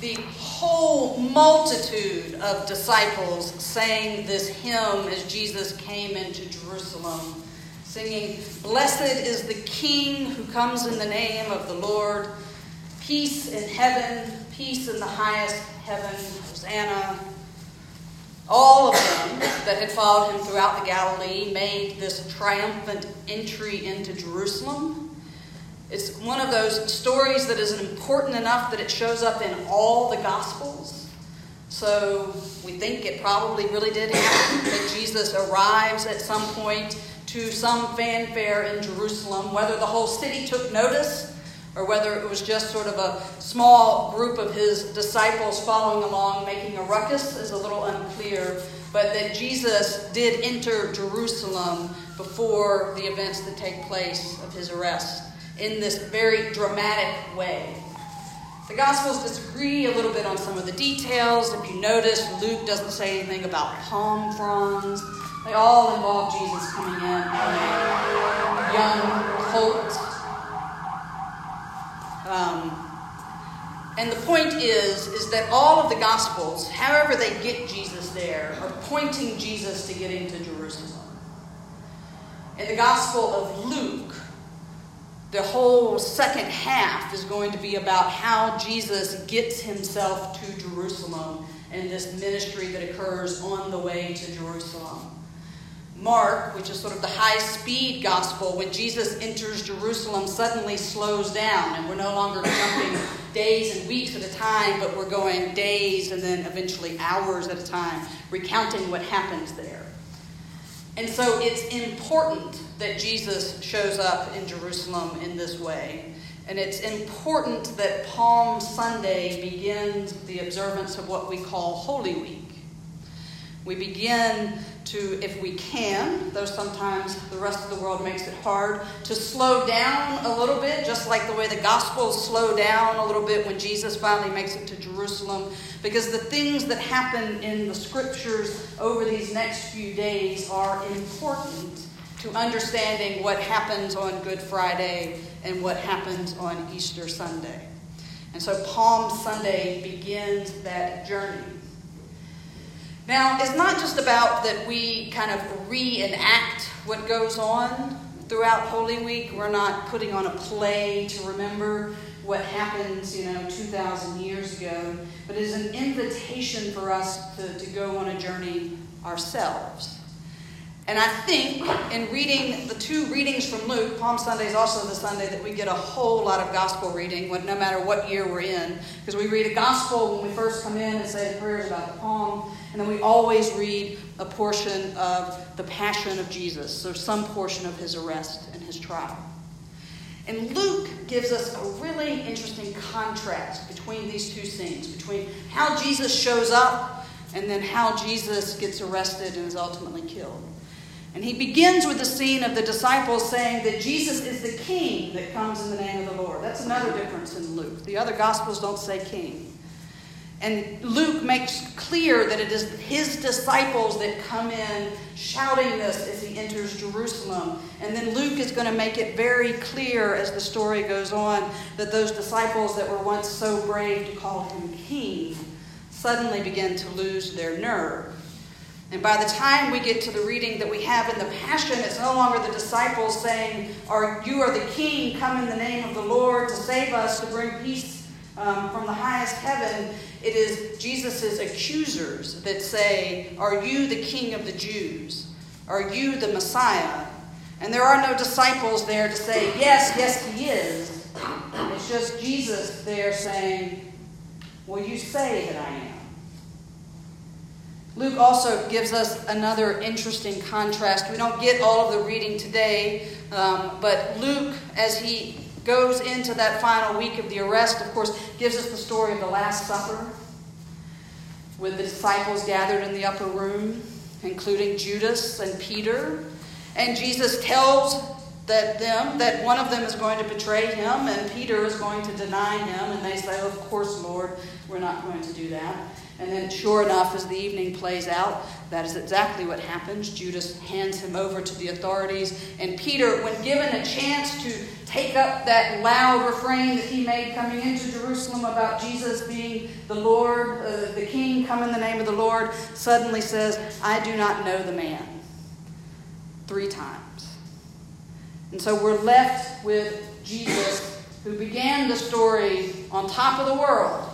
the whole multitude of disciples sang this hymn as Jesus came into Jerusalem, singing, Blessed is the King who comes in the name of the Lord. Peace in heaven, peace in the highest heaven, Hosanna. All of them that had followed him throughout the Galilee made this triumphant entry into Jerusalem. It's one of those stories that is important enough that it shows up in all the Gospels. So we think it probably really did happen that Jesus arrives at some point to some fanfare in Jerusalem. Whether the whole city took notice or whether it was just sort of a small group of his disciples following along making a ruckus is a little unclear. But that Jesus did enter Jerusalem before the events that take place of his arrest in this very dramatic way. The Gospels disagree a little bit on some of the details. If you notice, Luke doesn't say anything about palm fronds. They all involve Jesus coming in on a young colt. Um, and the point is, is that all of the Gospels, however they get Jesus there, are pointing Jesus to getting to Jerusalem. In the Gospel of Luke, the whole second half is going to be about how Jesus gets himself to Jerusalem and this ministry that occurs on the way to Jerusalem. Mark, which is sort of the high speed gospel, when Jesus enters Jerusalem, suddenly slows down, and we're no longer jumping days and weeks at a time, but we're going days and then eventually hours at a time, recounting what happens there. And so it's important that Jesus shows up in Jerusalem in this way. And it's important that Palm Sunday begins the observance of what we call Holy Week. We begin to, if we can, though sometimes the rest of the world makes it hard, to slow down a little bit, just like the way the Gospels slow down a little bit when Jesus finally makes it to Jerusalem. Because the things that happen in the Scriptures over these next few days are important to understanding what happens on Good Friday and what happens on Easter Sunday. And so Palm Sunday begins that journey. Now, it's not just about that we kind of reenact what goes on throughout Holy Week. We're not putting on a play to remember what happens, you know, 2,000 years ago, but it is an invitation for us to, to go on a journey ourselves. And I think in reading the two readings from Luke, Palm Sunday is also the Sunday that we get a whole lot of gospel reading, no matter what year we're in. Because we read a gospel when we first come in and say the prayers about the palm, and then we always read a portion of the passion of Jesus, so some portion of his arrest and his trial. And Luke gives us a really interesting contrast between these two scenes, between how Jesus shows up and then how Jesus gets arrested and is ultimately killed. And he begins with the scene of the disciples saying that Jesus is the king that comes in the name of the Lord. That's another difference in Luke. The other gospels don't say king. And Luke makes clear that it is his disciples that come in shouting this as he enters Jerusalem. And then Luke is going to make it very clear as the story goes on that those disciples that were once so brave to call him king suddenly begin to lose their nerve. And by the time we get to the reading that we have in the Passion, it's no longer the disciples saying, "Are you are the King? Come in the name of the Lord to save us, to bring peace um, from the highest heaven." It is Jesus' accusers that say, "Are you the King of the Jews? Are you the Messiah?" And there are no disciples there to say, "Yes, yes, he is." It's just Jesus there saying, "Well, you say that I am." Luke also gives us another interesting contrast. We don't get all of the reading today, um, but Luke, as he goes into that final week of the arrest, of course, gives us the story of the Last Supper with the disciples gathered in the upper room, including Judas and Peter. And Jesus tells that them that one of them is going to betray him and Peter is going to deny him and they say, "Of course, Lord, we're not going to do that." And then sure enough as the evening plays out, that is exactly what happens. Judas hands him over to the authorities and Peter, when given a chance to take up that loud refrain that he made coming into Jerusalem about Jesus being the Lord, uh, the king, come in the name of the Lord, suddenly says, "I do not know the man." 3 times. And so we're left with Jesus, who began the story on top of the world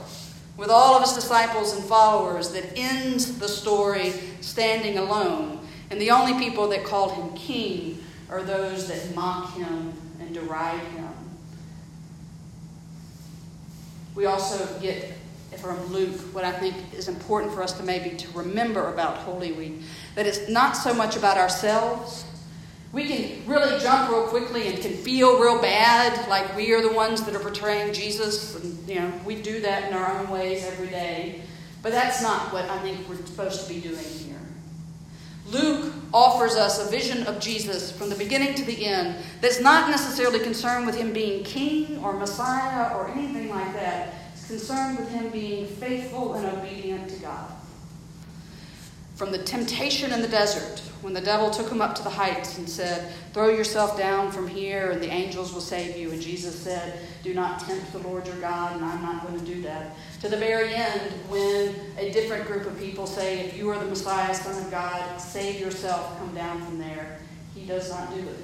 with all of his disciples and followers, that ends the story standing alone. And the only people that called him king are those that mock him and deride him. We also get from Luke what I think is important for us to maybe to remember about Holy Week that it's not so much about ourselves we can really jump real quickly and can feel real bad, like we are the ones that are portraying Jesus. And, you know, we do that in our own ways every day. But that's not what I think we're supposed to be doing here. Luke offers us a vision of Jesus from the beginning to the end that's not necessarily concerned with him being king or Messiah or anything like that. It's concerned with him being faithful and obedient to God. From the temptation in the desert, when the devil took him up to the heights and said, Throw yourself down from here and the angels will save you. And Jesus said, Do not tempt the Lord your God, and I'm not going to do that. To the very end, when a different group of people say, If you are the Messiah, Son of God, save yourself, come down from there. He does not do it.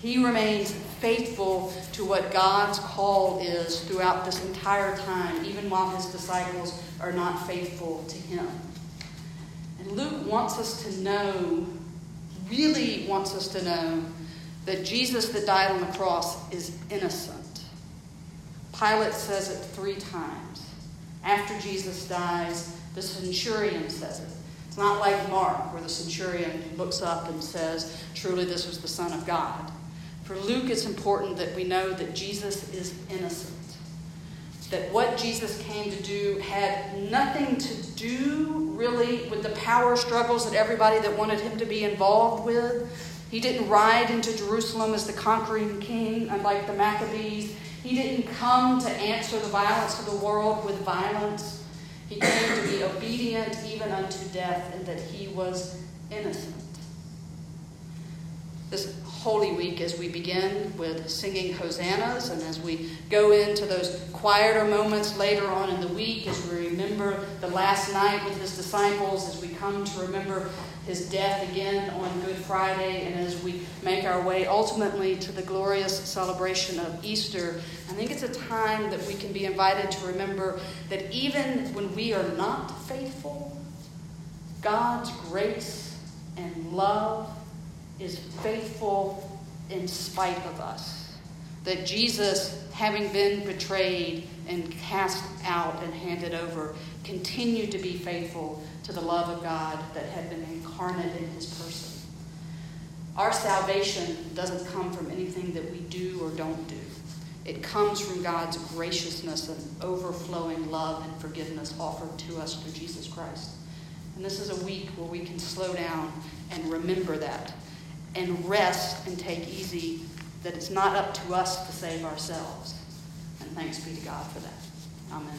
He remains faithful to what God's call is throughout this entire time, even while his disciples are not faithful to him. Luke wants us to know really wants us to know that Jesus that died on the cross is innocent. Pilate says it three times. After Jesus dies, the centurion says it. It's not like Mark, where the centurion looks up and says, Truly, this was the Son of God. For Luke, it's important that we know that Jesus is innocent. That what Jesus came to do had nothing to do really with the power struggles that everybody that wanted him to be involved with. He didn't ride into Jerusalem as the conquering king, unlike the Maccabees. He didn't come to answer the violence of the world with violence. He came to be obedient even unto death, and that he was innocent. This Holy Week, as we begin with singing hosannas, and as we go into those quieter moments later on in the week, as we remember the last night with his disciples, as we come to remember his death again on Good Friday, and as we make our way ultimately to the glorious celebration of Easter, I think it's a time that we can be invited to remember that even when we are not faithful, God's grace and love is faithful in spite of us. That Jesus, having been betrayed and cast out and handed over, continued to be faithful to the love of God that had been incarnate in his person. Our salvation doesn't come from anything that we do or don't do. It comes from God's graciousness and overflowing love and forgiveness offered to us through Jesus Christ. And this is a week where we can slow down and remember that and rest and take easy that it's not up to us to save ourselves. And thanks be to God for that. Amen.